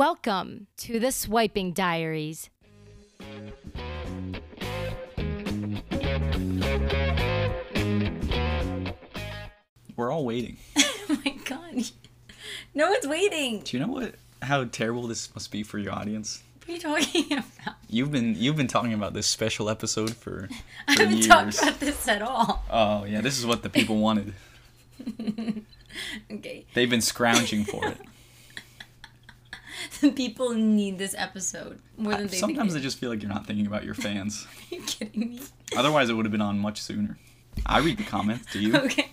Welcome to the Swiping Diaries. We're all waiting. oh my god. No one's waiting. Do you know what how terrible this must be for your audience? What are you talking about? You've been you've been talking about this special episode for, I haven't years. talked about this at all. Oh yeah, this is what the people wanted. Okay. They've been scrounging for it. People need this episode more than they Sometimes I just feel like you're not thinking about your fans. Are you kidding me? Otherwise, it would have been on much sooner. I read the comments. Do you? Okay.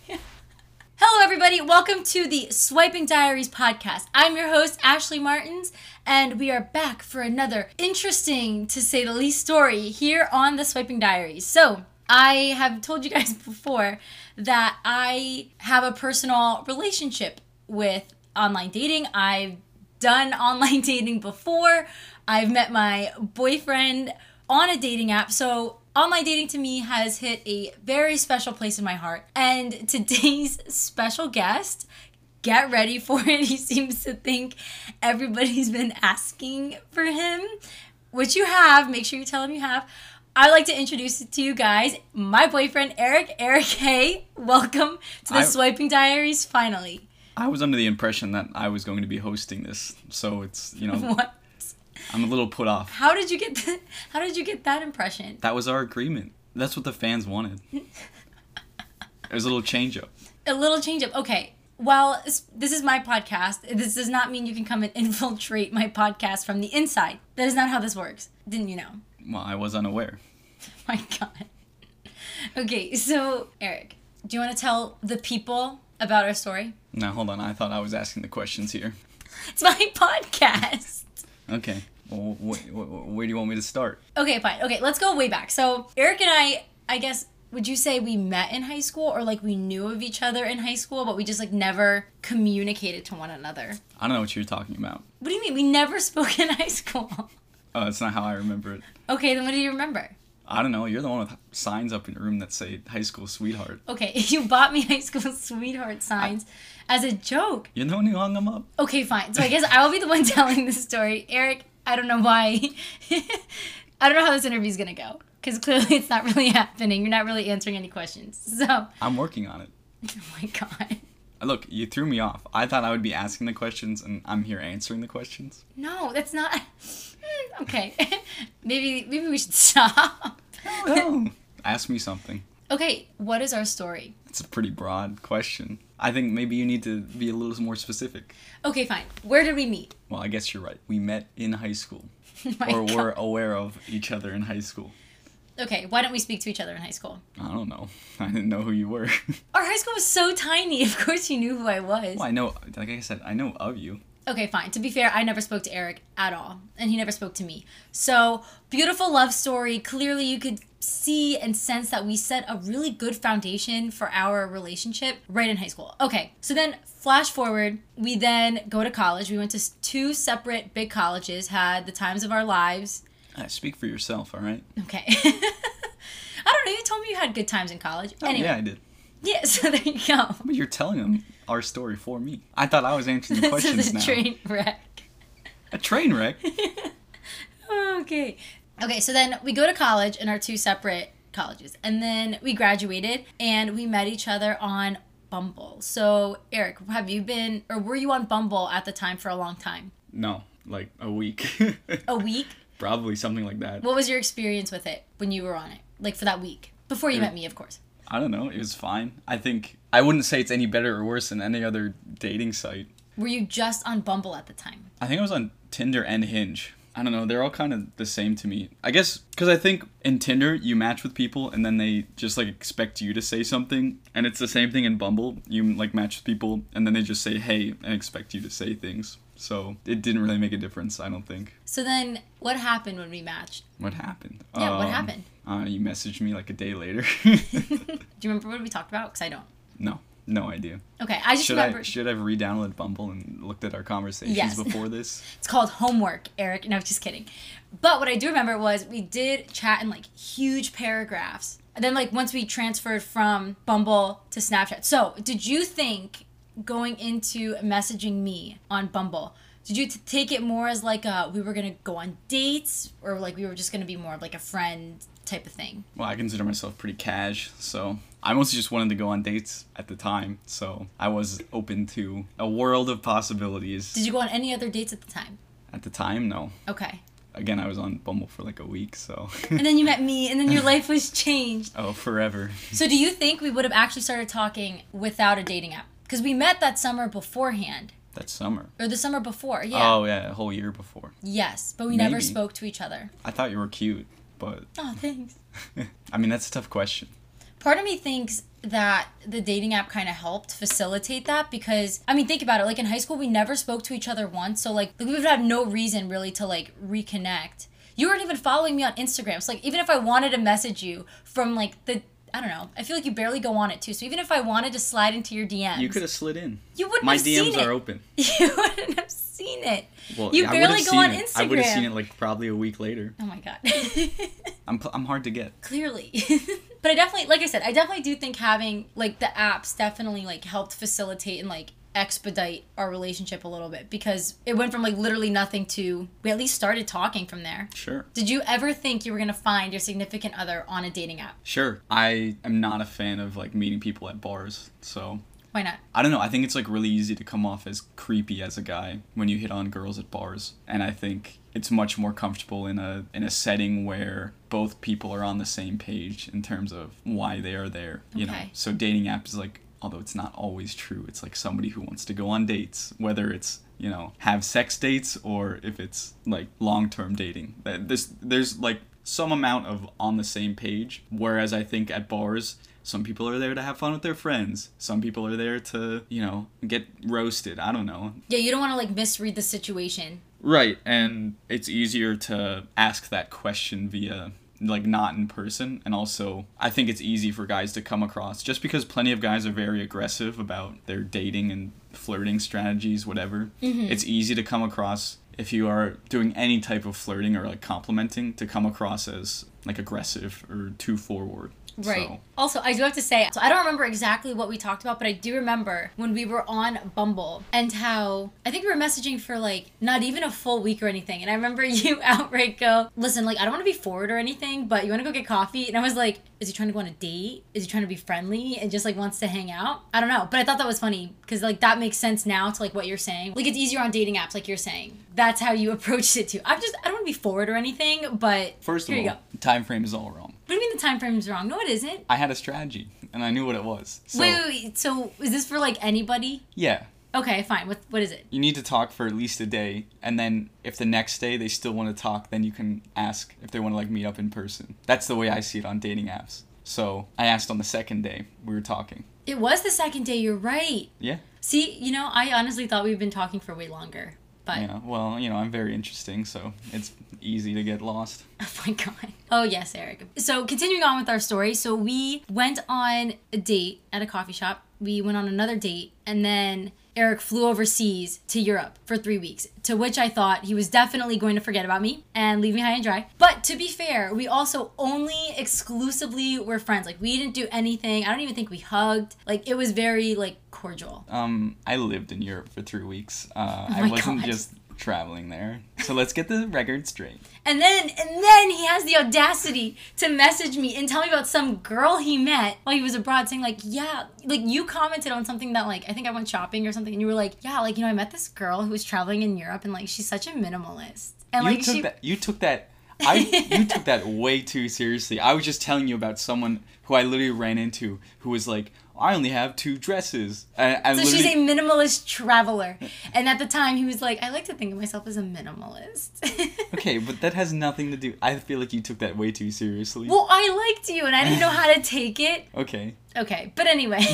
Hello, everybody. Welcome to the Swiping Diaries podcast. I'm your host, Ashley Martins, and we are back for another interesting, to say the least, story here on the Swiping Diaries. So, I have told you guys before that I have a personal relationship with online dating. I've done online dating before. I've met my boyfriend on a dating app. So, online dating to me has hit a very special place in my heart. And today's special guest, get ready for it. He seems to think everybody's been asking for him, which you have. Make sure you tell him you have. I'd like to introduce it to you guys. My boyfriend, Eric. Eric, hey, welcome to the I- Swiping Diaries finally. I was under the impression that I was going to be hosting this, so it's you know What? I'm a little put off. How did you get that? How did you get that impression? That was our agreement. That's what the fans wanted. It was a little change up. A little change up. Okay. Well, this is my podcast. This does not mean you can come and infiltrate my podcast from the inside. That is not how this works. Didn't you know? Well, I was unaware. My God. Okay, so Eric, do you want to tell the people about our story? Now hold on. I thought I was asking the questions here. It's my podcast. Okay. Well, wh- wh- where do you want me to start? Okay, fine. Okay, let's go way back. So Eric and I, I guess, would you say we met in high school or like we knew of each other in high school, but we just like never communicated to one another? I don't know what you're talking about. What do you mean? We never spoke in high school. Oh, that's not how I remember it. Okay, then what do you remember? I don't know. You're the one with signs up in your room that say "High School Sweetheart." Okay, you bought me high school sweetheart signs as a joke. You're the one who hung them up. Okay, fine. So I guess I will be the one telling this story. Eric, I don't know why. I don't know how this interview is gonna go because clearly it's not really happening. You're not really answering any questions. So, I'm working on it. Oh my god. Look, you threw me off. I thought I would be asking the questions, and I'm here answering the questions. No, that's not. Okay, maybe maybe we should stop. Oh, ask me something. Okay, what is our story? It's a pretty broad question. I think maybe you need to be a little more specific. Okay, fine. Where did we meet? Well, I guess you're right. We met in high school, oh My or God. were aware of each other in high school. Okay, why don't we speak to each other in high school? I don't know. I didn't know who you were. Our high school was so tiny. Of course, you knew who I was. well, I know. Like I said, I know of you. Okay, fine. To be fair, I never spoke to Eric at all, and he never spoke to me. So, beautiful love story. Clearly, you could see and sense that we set a really good foundation for our relationship right in high school. Okay, so then flash forward, we then go to college. We went to two separate big colleges, had the times of our lives. Uh, speak for yourself, all right? Okay. I don't know, you told me you had good times in college. Oh, anyway, yeah, I did. yeah, so there you go. But you're telling them our story for me. I thought I was answering the questions This is a now. train wreck. A train wreck. okay. Okay, so then we go to college in our two separate colleges. And then we graduated and we met each other on Bumble. So, Eric, have you been or were you on Bumble at the time for a long time? No, like a week. A week? Probably something like that. What was your experience with it when you were on it? Like for that week? Before you It- met me, of course. I don't know. It was fine. I think I wouldn't say it's any better or worse than any other dating site. Were you just on Bumble at the time? I think I was on Tinder and Hinge. I don't know. They're all kind of the same to me. I guess because I think in Tinder you match with people and then they just like expect you to say something, and it's the same thing in Bumble. You like match with people and then they just say hey and expect you to say things. So it didn't really make a difference. I don't think. So then what happened when we matched? What happened? Yeah, what Um, happened? Uh, you messaged me like a day later. Do you remember what we talked about? Because I don't. No, idea. Okay, I just Should remember I should I have re-downloaded Bumble and looked at our conversations Yes. before this? It's called homework, Eric. No, just kidding. But what I do remember was we did chat in like huge paragraphs. And then like once we transferred from Bumble to Snapchat. So, did you think going into messaging me on Bumble, Did you t- take it more as like a we were gonna go on dates, or like we were just gonna be more of like a friend type of thing? Well, I consider myself pretty cash, so I mostly just wanted to go on dates at the time. So I was open to a world of possibilities. Did you go on any other dates at the time? At the time, no. Okay. Again, I was on Bumble for like a week, so. And then you met me, and then your life was changed. oh, forever. So, do you think we would have actually started talking without a dating app? Because we met that summer beforehand, That summer. or the summer before. Yeah. Oh yeah, a whole year before. Yes, but we never spoke to each other. I thought you were cute, but Oh, thanks. I mean that's a tough question. Part of me thinks that the dating app kind of helped facilitate that because I mean think about it like in high school we never spoke to each other once so like, like we would have no reason really to like reconnect. You weren't even following me on Instagram. So like even if I wanted to message you from like the I don't know. I feel like you barely go on it too. So even if I wanted to slide into your DMs, You could have slid in. You wouldn't My have seen DMs are open. You wouldn't have seen it. Well, you I barely go on it. Instagram. I would have seen it like probably a week later. Oh my god. I'm I'm hard to get. Clearly. but I definitely like I said, I definitely do think having like the apps definitely like helped facilitate and like expedite our relationship a little bit because it went from like literally nothing to we at least started talking from there. Sure. Did you ever think you were gonna find your significant other on a dating app? Sure. I am not a fan of like meeting people at bars, so Why not? I don't know. I think it's like really easy to come off as creepy as a guy when you hit on girls at bars, and I think it's much more comfortable in a in a setting where both people are on the same page in terms of why they are there. You know, so dating apps is like, although it's not always true, it's like somebody who wants to go on dates, whether it's you know have sex dates or if it's like long term dating. This there's like some amount of on the same page. Whereas I think at bars, some people are there to have fun with their friends. Some people are there to, you know, get roasted. I don't know. Yeah, you don't wanna like misread the situation. Right, and it's easier to ask that question via like not in person and also I think it's easy for guys to come across just because plenty of guys are very aggressive about their dating and flirting strategies whatever. Mm-hmm. It's easy to come across if you are doing any type of flirting or like complimenting to come across as like aggressive or too forward. Right. So, Also, I do have to say, so I don't remember exactly what we talked about, but I do remember when we were on Bumble and how I think we were messaging for like not even a full week or anything. And I remember you outright go, listen, like, I don't want to be forward or anything, but you want to go get coffee? And I was like, is he trying to go on a date? Is he trying to be friendly and just like wants to hang out? I don't know. But I thought that was funny because like that makes sense now to like what you're saying. Like, it's easier on dating apps, like you're saying. That's how you approached it too. I'm just, I don't want to be forward or anything, but first of all, time frame is all wrong. What do you mean the time frame is wrong? No, it isn't. I had a strategy and I knew what it was. So, wait, wait, wait. So is this for like anybody? yeah, Okay, fine. What what is it? you need to talk for at least a day and then if the next day they still want to talk then you can ask if they want to like meet up in person that's the way i see it on dating apps so i asked on the second day we were talking It was the second day. You're right. yeah See, you know, I honestly thought we've been talking for way longer. But yeah well you know i'm very interesting so it's easy to get lost oh my god. Oh yes, Eric. So continuing on with our story. So we went on a date at a coffee shop. We went on another date, and then Eric flew overseas to Europe for three weeks. To which I thought he was definitely going to forget about me and leave me high and dry. But to be fair, we also only exclusively were friends. Like we didn't do anything. I don't even think we hugged. Like it was very like cordial. um i lived in europe for three weeks uh, Oh i wasn't God. just traveling there so let's get the record straight And then and then he has the audacity to message me and tell me about some girl he met while he was abroad saying like, "Yeah, like you commented on something that like I think I went shopping or something and you were like, "Yeah, like you know I met this girl who was traveling in Europe and like she's such a minimalist." And you like took she that you took that I you took that way too seriously. I was just telling you about someone who I literally ran into who was like, I only have two dresses. And, and so she's a minimalist traveler. And at the time he was like, "I like to think of myself as a minimalist." Okay, but that has nothing to do. I feel like you took that way too seriously. well, I liked you and I didn't know how to take it. okay. Okay, but anyway.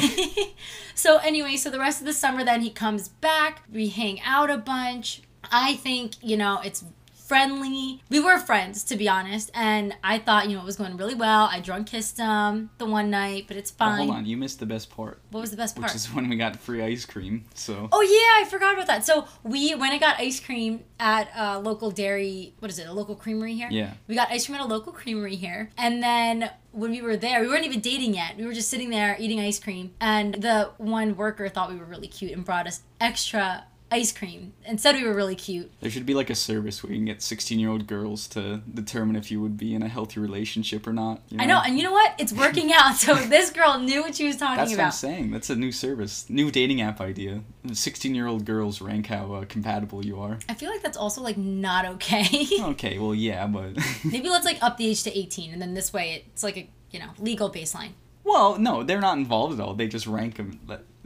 so anyway, so the rest of the summer then he comes back, we hang out a bunch. I think, you know, it's friendly. We were friends to be honest, and I thought, you know, it was going really well. I drunk kissed him the one night, but it's Oh, fine. hold on, you missed the best part, What was the best part? which is when we got free ice cream. So Oh yeah, I forgot about that. So we went and got ice cream at a local dairy. What is it? A local creamery here. Yeah. We got ice cream at a local creamery here, and then when we were there, we weren't even dating yet. We were just sitting there eating ice cream, and the one worker thought we were really cute and brought us extra ice cream and said we were really cute. There should be like a service where you can get 16 year old girls to determine if you would be in a healthy relationship or not. you I know, and you know what? It's working out. So this girl knew what she was talking about. That's what I'm saying. That's a new service, new dating app idea. 16 year old girls rank how uh, compatible you are. I feel like that's also like not okay. Okay, well, yeah, but. Maybe let's like up the age to 18 and then this way it's like a, you know, legal baseline. well, no, they're not involved at all. They just rank them.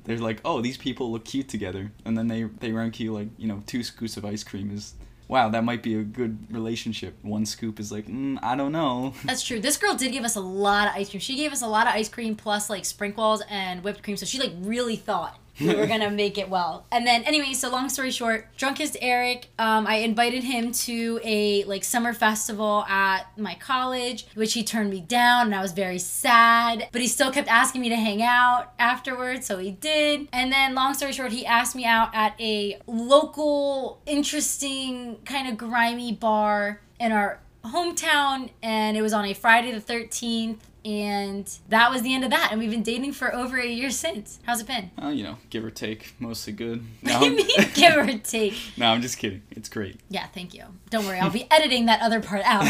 They're like, oh, these people look cute together. And then they, they rank you like, you know, two scoops of ice cream is. Wow, that might be a good relationship. One scoop is like, mm, I don't know. That's true. This girl did give us a lot of ice cream. She gave us a lot of ice cream plus like sprinkles and whipped cream. So she like really thought we were gonna make it well. And then anyway, so long story short, drunkest Eric. Um, I invited him to a like summer festival at my college, which he turned me down, and I was very sad. But he still kept asking me to hang out afterwards, so he did. And then long story short, he asked me out at a local, interesting, kind of grimy bar in our hometown and it was on a Friday the 13th and that was the end of that and we've been dating for over a year since. How's it been? Well, you know, give or take, mostly good. What No, do you mean give or take? no, I'm just kidding. It's great. Yeah, thank you. Don't worry, I'll be editing that other part out.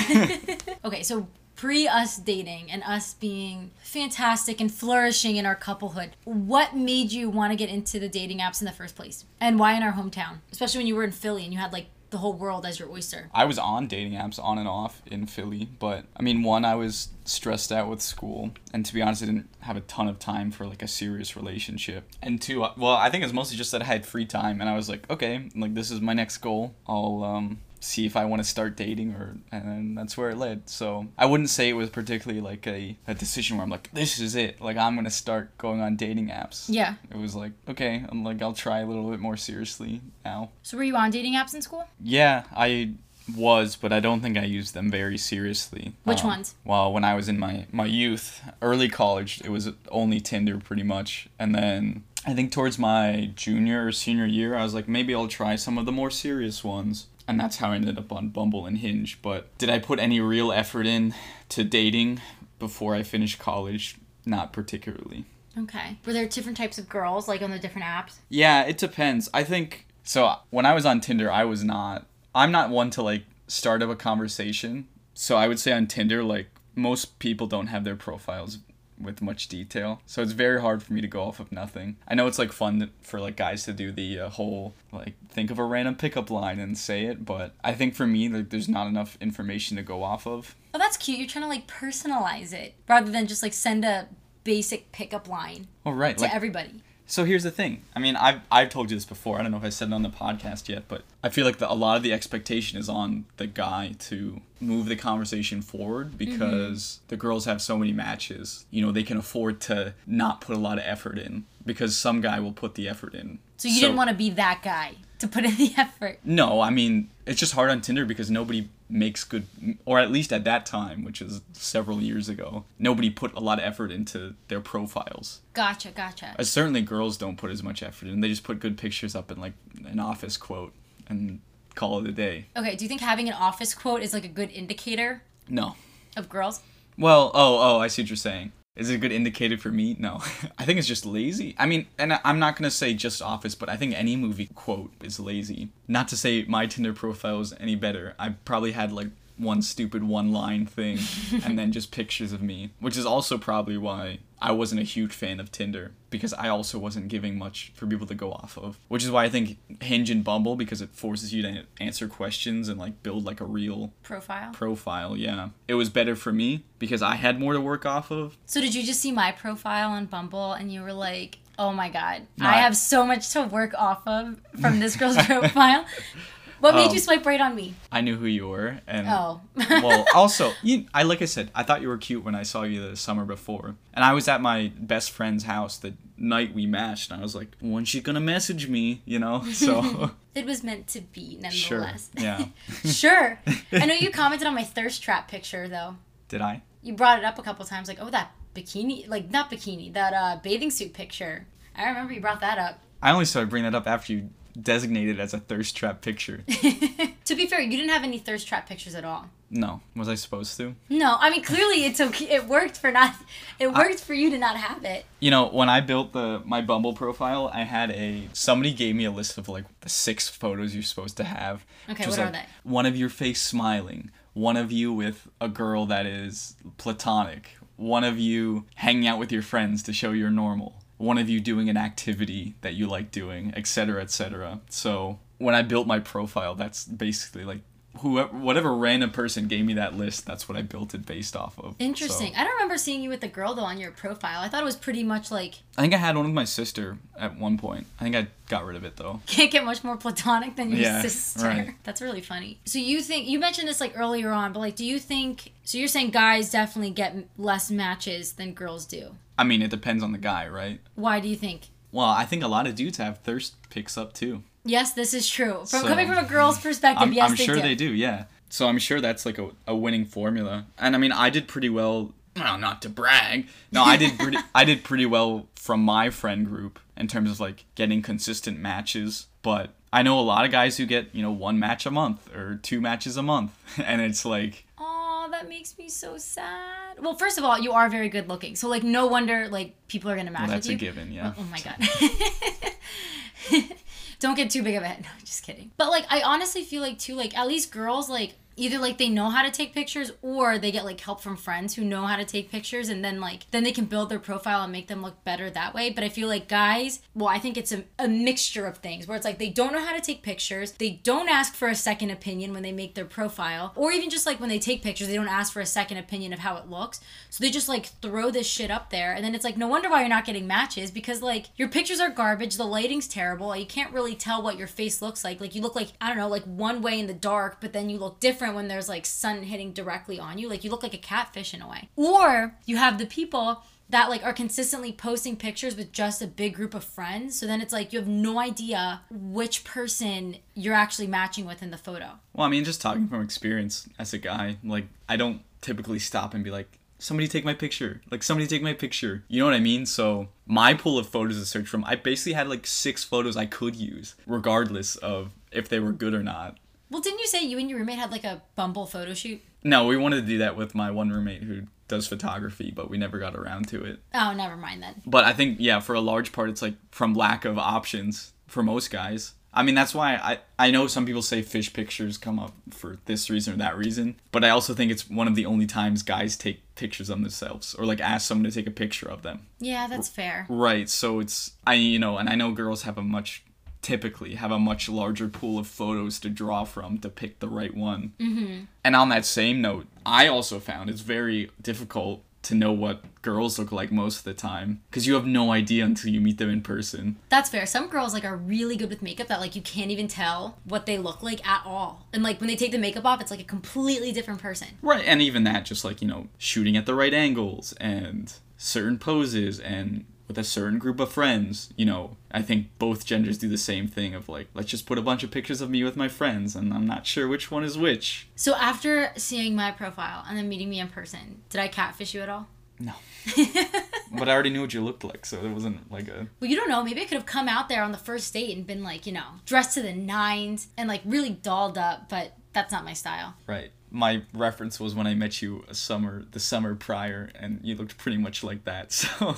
okay, so pre us dating and us being fantastic and flourishing in our couplehood, what made you want to get into the dating apps in the first place? And why in our hometown? Especially when you were in Philly and you had like the whole world as your oyster. I was on dating apps on and off in Philly, but I mean, one, I was stressed out with school, and to be honest, I didn't have a ton of time for like a serious relationship. And two, uh, well, I think it's mostly just that I had free time, and I was like, okay, like this is my next goal. I'll um, see if I want to start dating, or and that's where it led. So I wouldn't say it was particularly like a, a decision where I'm like, this is it. Like I'm gonna start going on dating apps. Yeah. It was like, okay, I'm like I'll try a little bit more seriously now. So were you on dating apps in school? Yeah, I was, but I don't think I used them very seriously. Which Um, ones? Well, when I was in my my youth, early college, it was only Tinder pretty much, and then I think towards my junior or senior year, I was like, maybe I'll try some of the more serious ones. And that's how I ended up on Bumble and Hinge. But did I put any real effort in to dating before I finished college? Not particularly. Okay. Were there different types of girls like on the different apps? Yeah, it depends. I think so. When I was on Tinder, I was not. I'm not one to like start up a conversation. So I would say on Tinder, like most people don't have their profiles with much detail. So it's very hard for me to go off of nothing. I know it's like fun for like guys to do the uh, whole like think of a random pickup line and say it, but I think for me like there's not enough information to go off of. Oh, that's cute. You're trying to like personalize it rather than just like send a basic pickup line Oh right, to like everybody. So here's the thing. I mean, I've I've told you this before. I don't know if I said it on the podcast yet, but I feel like the, a lot of the expectation is on the guy to move the conversation forward mm-hmm. because the girls have so many matches. You know, they can afford to not put a lot of effort in because some guy will put the effort in. So you didn't want to be that guy to put in the effort. No, I mean it's just hard on Tinder because nobody makes good, or at least at that time, which is several years ago, nobody put a lot of effort into their profiles. Gotcha, gotcha. Uh, certainly girls don't put as much effort in. They just put good pictures up in like an office quote and call it a day. Okay, do you think having an office quote is like a good indicator No. of girls? Well, oh, oh, I see what you're saying. Is it a good indicator for me? No. I think it's just lazy. I mean, and I'm not going to say just Office, but I think any movie quote is lazy. Not to say my Tinder profile is any better. I probably had like one stupid one line thing and then just pictures of me, which is also probably why I wasn't a huge fan of Tinder because I also wasn't giving much for people to go off of. Which is why I think Hinge and Bumble because it forces you to answer questions and like build like a real Profile. profile, yeah. It was better for me because I had more to work off of. So did you just see my profile on Bumble and you were like, "Oh my god, I- have so much to work off of from this girl's profile." What made Um, you swipe right on me? I knew who you were, and Oh. well, also, you, I like I said, I thought you were cute when I saw you the summer before, and I was at my best friend's house the night we matched, and I was like, when's she gonna message me? You know, so It was meant to be, nonetheless. sure, yeah. sure. I know you commented on my thirst trap picture though. Did I? You brought it up a couple times, like, "Oh, that bikini, like not bikini, that uh, bathing suit picture." I remember you brought that up. I only started bringing that up after you designated as a thirst trap picture. to be fair, you didn't have any thirst trap pictures at all. no, was I supposed to? No, I mean clearly it's okay. It worked for not. It worked for you to not have it. You know, when I built the my Bumble profile, I had a somebody gave me a list of like the six photos you're supposed to have. Okay, what are they? One of your face smiling, one of you with a girl that is platonic, one of you hanging out with your friends to show you're normal, one of you doing an activity that you like doing, etc., etc. So when I built my profile, that's basically like whoever whatever random person gave me that list, that's what I built it based off of. So- Interesting. I don't remember seeing you with the girl though on your profile. I thought it was pretty much like I think I had one with my sister at one point. I think I got rid of it though. can't get much more platonic than your Yeah, sister. right. That's really funny. So you think you mentioned this like earlier on, but like, do you think? So you're saying guys definitely get less matches than girls do. I mean, it depends on the guy, right? Why do you think? Well, I think a lot of dudes have thirst pics up too. Yes, this is true. From So- coming from a girl's perspective, I'm, yes, I'm they sure do. they do, yeah. So I'm sure that's like a, a winning formula. And I mean, I did pretty well. Well, not to brag. No, I did pretty. I did pretty well from my friend group in terms of like getting consistent matches. But I know a lot of guys who get you know one match a month or two matches a month, and it's like Oh, that makes me so sad. Well, first of all, you are very good looking, so like no wonder like people are gonna match well, that's with a you. given, yeah. Oh, oh my god. Don't get too big of a head. No, just kidding. But like I honestly feel like too like at least girls like either like they know how to take pictures or they get like help from friends who know how to take pictures and then like then they can build their profile and make them look better that way. But I feel like guys, well, I think it's a, a mixture of things where it's like they don't know how to take pictures, they don't ask for a second opinion when they make their profile, or even just like when they take pictures, they don't ask for a second opinion of how it looks. So they just like throw this shit up there and then it's like no wonder why you're not getting matches because like your pictures are garbage, the lighting's terrible, you can't really tell what your face looks like. Like you look like I don't know, like one way in the dark, but then you look different when there's like sun hitting directly on you. Like you look like a catfish in a way. Or you have the people that like are consistently posting pictures with just a big group of friends. So then it's like you have no idea which person you're actually matching with in the photo. Well, I mean, just talking from experience as a guy, like I don't typically stop and be like, somebody take my picture. Like somebody take my picture. You know what I mean? So my pool of photos to search from, I basically had like six photos I could use, regardless of if they were good or not. Well, didn't you say you and your roommate had like a Bumble photo shoot? No, we wanted to do that with my one roommate who does photography, but we never got around to it. Oh, never mind then. But I think yeah, for a large part, it's like from lack of options for most guys. I mean, that's why I I know some people say fish pictures come up for this reason or that reason, but I also think it's one of the only times guys take pictures of themselves or like ask someone to take a picture of them. Yeah, that's fair. Right. So it's I you know, and I know girls have a much typically have a much larger pool of photos to draw from to pick the right one. Mm-hmm. And on that same note, I also found it's very difficult to know what girls look like most of the time because you have no idea until you meet them in person. That's fair. Some girls like are really good with makeup that like you can't even tell what they look like at all. And like when they take the makeup off, it's like a completely different person. Right. And even that, just like, you know, shooting at the right angles and certain poses and with a certain group of friends, you know, I think both genders do the same thing of like, let's just put a bunch of pictures of me with my friends and I'm not sure which one is which. So after seeing my profile and then meeting me in person, did I catfish you at all? No. but I already knew what you looked like, so it wasn't like a. Well, you don't know. Maybe I could have come out there on the first date and been like, you know, dressed to the nines and like really dolled up, but that's not my style. Right. My reference was when I met you a summer, the summer prior, and you looked pretty much like that. So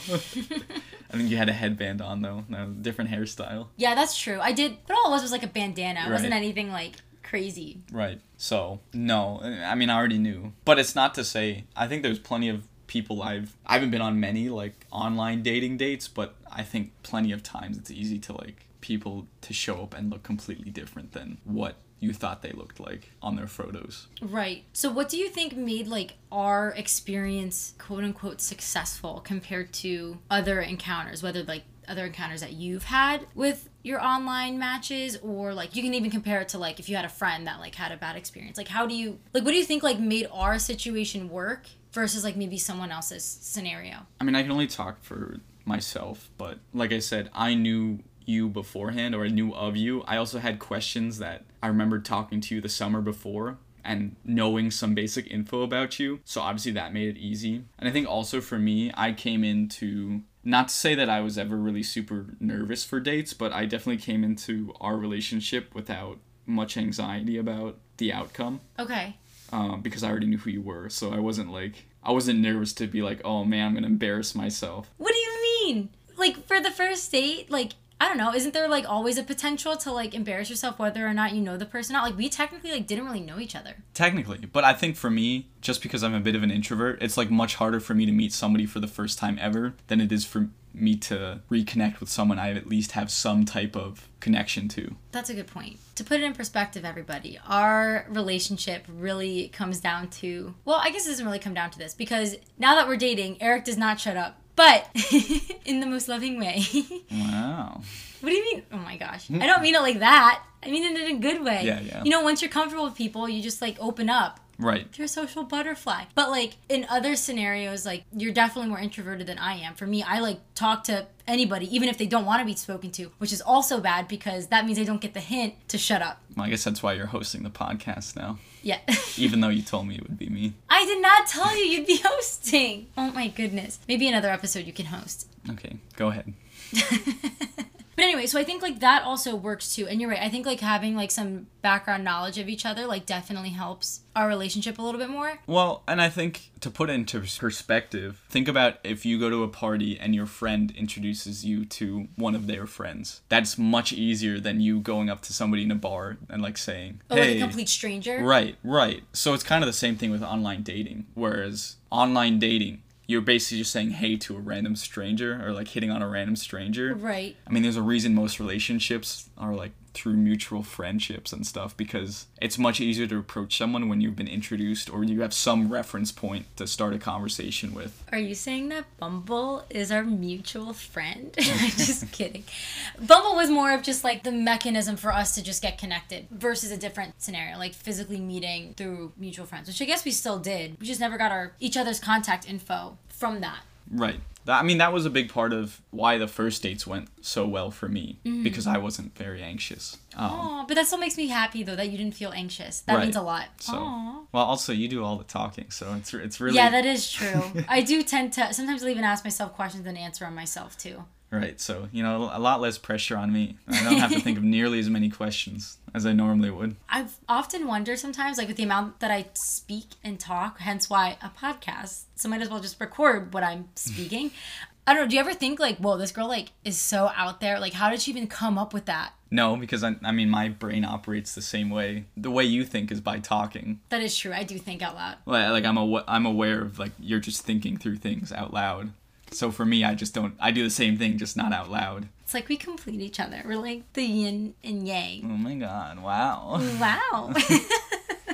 I think you had a headband on though, no, different hairstyle. Yeah, that's true. I did, but all it was was like a bandana. It wasn't anything like crazy. Right. So no, I mean I already knew, but it's not to say I think there's plenty of people I've I haven't been on many like online dating dates, but I think plenty of times it's easy to like people to show up and look completely different than what you thought they looked like on their photos. Right. So, what do you think made like our experience quote unquote successful compared to other encounters, whether like other encounters that you've had with your online matches or like you can even compare it to like if you had a friend that like had a bad experience. Like how do you like what do you think like made our situation work versus like maybe someone else's scenario? I mean, I can only talk for myself, but like I said, I knew you beforehand or I knew of you. I also had questions that I remember talking to you the summer before and knowing some basic info about you. So obviously that made it easy. And I think also for me, I came into not to say that I was ever really super nervous for dates, but I definitely came into our relationship without much anxiety about the outcome Okay. um, because I already knew who you were. So I wasn't like, I wasn't nervous to be like, oh man, I'm going to embarrass myself. What do you mean? Like for the first date, like I don't know, isn't there like always a potential to like embarrass yourself whether or not you know the person or not? Like we technically like didn't really know each other. Technically, but I think for me, just because I'm a bit of an introvert, it's like much harder for me to meet somebody for the first time ever than it is for me to reconnect with someone I at least have some type of connection to. That's a good point. To put it in perspective, everybody, our relationship really comes down to well, I guess it doesn't really come down to this because now that we're dating, Eric does not shut up. But in the most loving way. Wow. What do you mean? Oh my gosh. I don't mean it like that. I mean it in a good way. Yeah, yeah. You know, once you're comfortable with people, you just like open up. Right. You're a social butterfly. But like in other scenarios, like you're definitely more introverted than I am. For me, I like talk to anybody, even if they don't want to be spoken to, which is also bad because that means I don't get the hint to shut up. Well, I guess that's why you're hosting the podcast now. Yeah. Even though you told me it would be me. I did not tell you you'd be hosting. Oh my goodness. Maybe another episode you can host. Okay, go ahead. But anyway, so I think like that also works too. And you're right. I think like having like some background knowledge of each other like definitely helps our relationship a little bit more. Well, and I think to put it into perspective, think about if you go to a party and your friend introduces you to one of their friends. That's much easier than you going up to somebody in a bar and like saying, Oh, "Hey." like a complete stranger. Right, right. So it's kind of the same thing with online dating. Whereas online dating, you're basically just saying hey to a random stranger or like hitting on a random stranger. Right. I mean, there's a reason most relationships are like through mutual friendships and stuff because it's much easier to approach someone when you've been introduced or you have some reference point to start a conversation with. Are you saying that Bumble is our mutual friend? I'm just kidding. Bumble was more of just like the mechanism for us to just get connected versus a different scenario, like physically meeting through mutual friends, which I guess we still did. We just never got our each other's contact info from that. Right. That, I mean, that was a big part of why the first dates went so well for me because I wasn't very anxious. Um, Aw, but that still makes me happy though that you didn't feel anxious. That Right. means a lot. so, Aw. well, also you do all the talking, so it's it's really Yeah, that is true. I do tend to sometimes I'll even ask myself questions and answer them myself too. Right. So you know, a lot less pressure on me. I don't have to think of nearly as many questions as I normally would. I've often wondered sometimes, like with the amount that I speak and talk, hence why a podcast. So might as well just record what I'm speaking. I don't know. Do you ever think like, whoa, this girl like is so out there? Like, how did she even come up with that? No, because I, I mean, my brain operates the same way. The way you think is by talking. That is true. I do think out loud. Like, like I'm aw- I'm aware of like you're just thinking through things out loud. So for me, I just don't. I do the same thing, just not out loud. It's like we complete each other. We're like the yin and yang. Oh my god! Wow. Wow.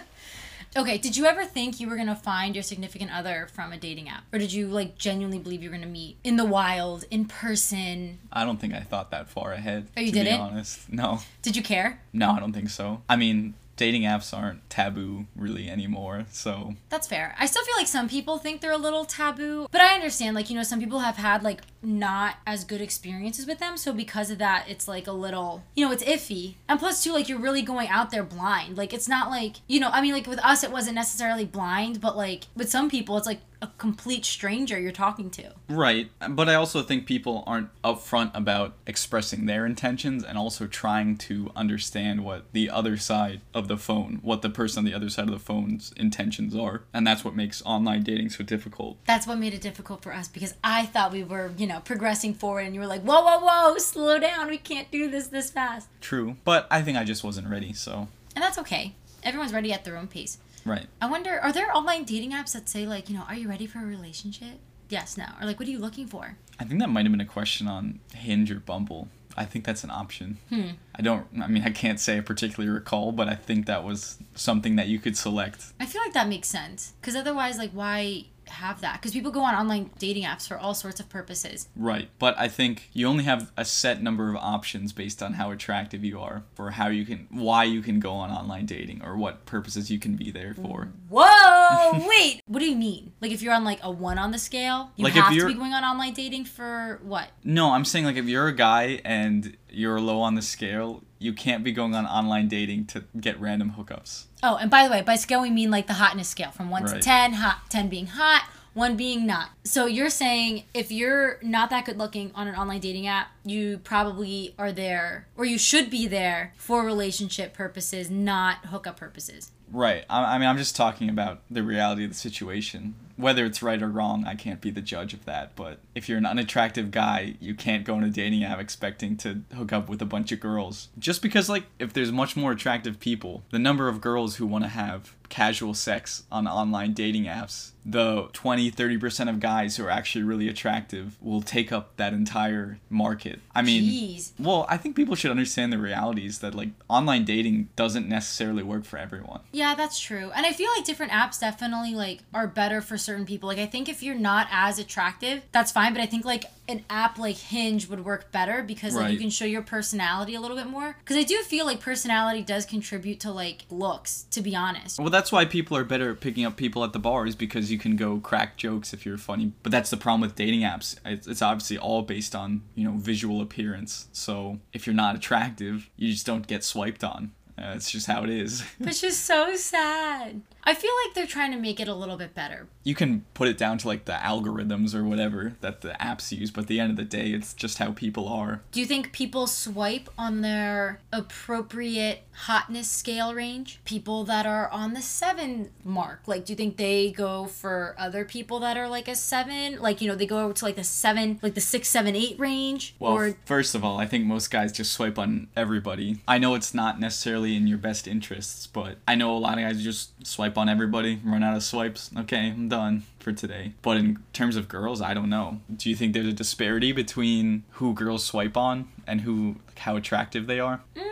okay, did you ever think you were gonna find your significant other from a dating app? Or did you like genuinely believe you were gonna meet in the wild, in person? I don't think I thought that far ahead. Oh, you to didn't? Be honest, no, Did you care? no, I don't think so. I mean, dating apps aren't taboo really anymore. So That's fair. I still feel like some people think they're a little taboo, but I understand. Like, you know, some people have had like not as good experiences with them. So because of that, it's like a little, you know, it's iffy. And plus, too, like, you're really going out there blind. Like, it's not like, you know, I mean, like with us, it wasn't necessarily blind, but like with some people, it's like a complete stranger you're talking to. right, but I also think people aren't upfront about expressing their intentions and also trying to understand what the other side of the phone, what the person on the other side of the phone's intentions are, and that's what makes online dating so difficult. That's what made it difficult for us because I thought we were, you know, progressing forward, and you were like, whoa, whoa, whoa, slow down. We can't do this this fast. True, but I think I just wasn't ready. So And that's okay. Everyone's ready at their own pace. Right. I wonder, are there online dating apps that say like, you know, are you ready for a relationship? Yes, no. Or like, what are you looking for? I think that might have been a question on Hinge or Bumble. I think that's an option. Hmm. I don't. I mean, I can't say I particularly recall, but I think that was something that you could select. I feel like that makes sense because otherwise, like, why have that? Because people go on online dating apps for all sorts of purposes. Right. But I think you only have a set number of options based on how attractive you are for how you can, why you can go on online dating or what purposes you can be there for. Whoa! wait, what do you mean? Like, if you're on like a one on the scale, you Like, if have to be going on online dating for what? No, I'm saying like if you're a guy and you're low on the scale, you can't be going on online dating to get random hookups. Oh, and by the way, by scale we mean like the hotness scale from one to ten. Hot ten being hot, one being not. So you're saying if you're not that good looking on an online dating app, you probably are there or you should be there for relationship purposes, not hookup purposes. Right. I, I mean, I'm just talking about the reality of the situation. Whether it's right or wrong, I can't be the judge of that. But if you're an unattractive guy, you can't go on a dating app expecting to hook up with a bunch of girls. Just because, like, if there's much more attractive people, the number of girls who want to have casual sex on online dating apps, the 20 30% of guys who are actually really attractive will take up that entire market. I mean, Jeez. well, I think people should understand the realities that like online dating doesn't necessarily work for everyone. Yeah, that's true. And I feel like different apps definitely like are better for certain people. Like I think if you're not as attractive, that's fine, but I think like an app like Hinge would work better because like you can show your personality a little bit more. Cuz I do feel like personality does contribute to like looks, to be honest. Well, that's why people are better at picking up people at the bars because you can go crack jokes if you're funny. But that's the problem with dating apps. It's, it's obviously all based on, you know, visual appearance. So if you're not attractive, you just don't get swiped on. Uh, it's just how it is. Which is so sad. I feel like they're trying to make it a little bit better. you can put it down to like the algorithms or whatever that the apps use, but at the end of the day, it's just how people are. Do you think people swipe on their appropriate hotness scale range? People that are on the seven mark. Like, do you think they go for other people that are like a seven? Like, you know, they go to like the seven, like the six, seven, eight range? Well, or first of all, I think most guys just swipe on everybody. I know it's not necessarily in your best interests, but I know a lot of guys just swipe on everybody, run out of swipes. Okay, I'm done for today. But in terms of girls, I don't know. Do you think there's a disparity between who girls swipe on and who like, how attractive they are? Mm,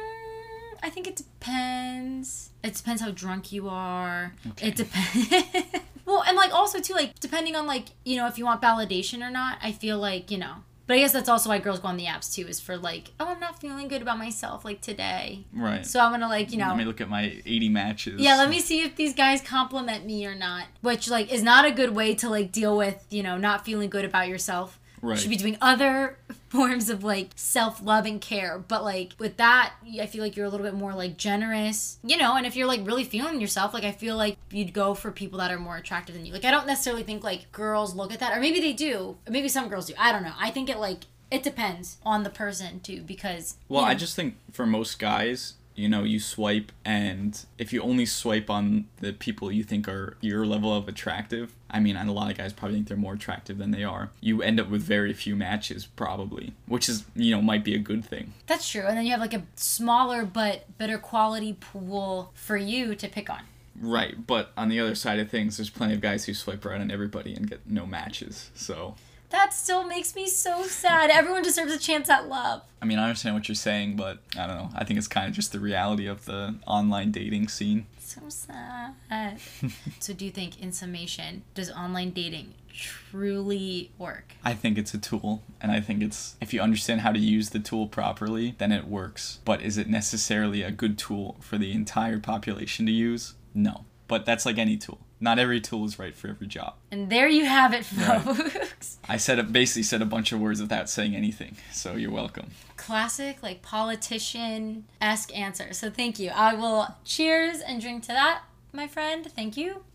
I think it depends. It depends how drunk you are. Okay. It depends. well, and like also too, like depending on like you know if you want validation or not. I feel like you know. But I guess that's also why girls go on the apps too, is for like, oh, I'm not feeling good about myself like today, Right. so I'm gonna like you know. Let me look at my 80 matches. yeah, let me see if these guys compliment me or not. Which like is not a good way to like deal with, you know, not feeling good about yourself. Right. You Should be doing other forms of like self love and care. But like with that, I feel like you're a little bit more like generous, you know. And if you're like really feeling yourself, like I feel like you'd go for people that are more attractive than you. Like I don't necessarily think like girls look at that, or maybe they do. Maybe some girls do. I don't know. I think it like it depends on the person too, because Well, you I just think for most guys, you know, you swipe, and if you only swipe on the people you think are your level of attractive, I mean, and a lot of guys probably think they're more attractive than they are, you end up with very few matches, probably, which is, you know, might be a good thing. That's true. And then you have like a smaller but better quality pool for you to pick on. Right, but on the other side of things, there's plenty of guys who swipe right on everybody and get no matches. So, That still makes me so sad. Everyone deserves a chance at love. I mean, I understand what you're saying, but I don't know. I think it's kind of just the reality of the online dating scene. So sad. so, do you think, in summation, does online dating truly work? I think it's a tool, and I think it's if you understand how to use the tool properly, then it works. But is it necessarily a good tool for the entire population to use? No. But that's like any tool. Not every tool is right for every job. And there you have it, Right. folks. I said it basically said a bunch of words without saying anything, so you're welcome. Classic, like politician esque answer. So, thank you. I will cheers and drink to that, my friend. Thank you.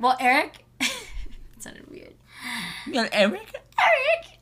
Well, Eric, it sounded weird. Eric, Eric,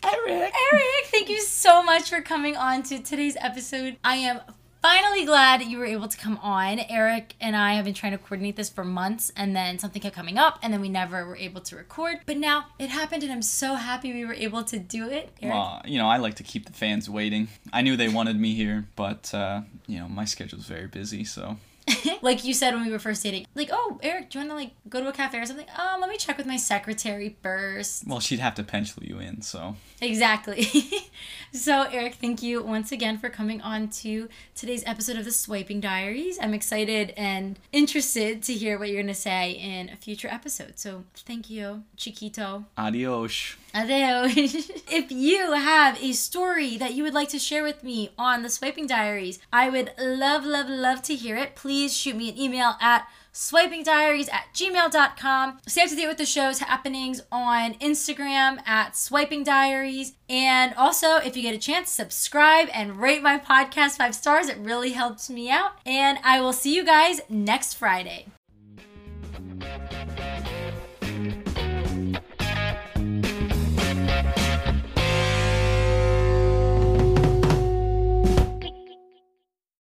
Eric, Eric, thank you so much for coming on to today's episode. I am finally glad you were able to come on. Eric and I have been trying to coordinate this for months, and then something kept coming up, and then we never were able to record. But now it happened, and I'm so happy we were able to do it. Eric, Well, you know, I like to keep the fans waiting. I knew they wanted me here, but uh, you know, my schedule's very busy, so like you said when we were first dating, like, oh, Eric, do you want to like go to a cafe or something? Um, let me check with my secretary first. well, she'd have to pencil you in, so Exactly. so, Eric, thank you once again for coming on to today's episode of the Swiping Diaries. I'm excited and interested to hear what you're going to say in a future episode. So, thank you, Chiquito. adios. Adeo. if you have a story that you would like to share with me on the Swiping Diaries, I would love, love, love to hear it. Please shoot me an email at swipingdiaries at gmail.com. Stay up to date with the show's happenings on Instagram at swiping diaries. And also, if you get a chance, subscribe and rate my podcast five stars. It really helps me out. And I will see you guys next Friday.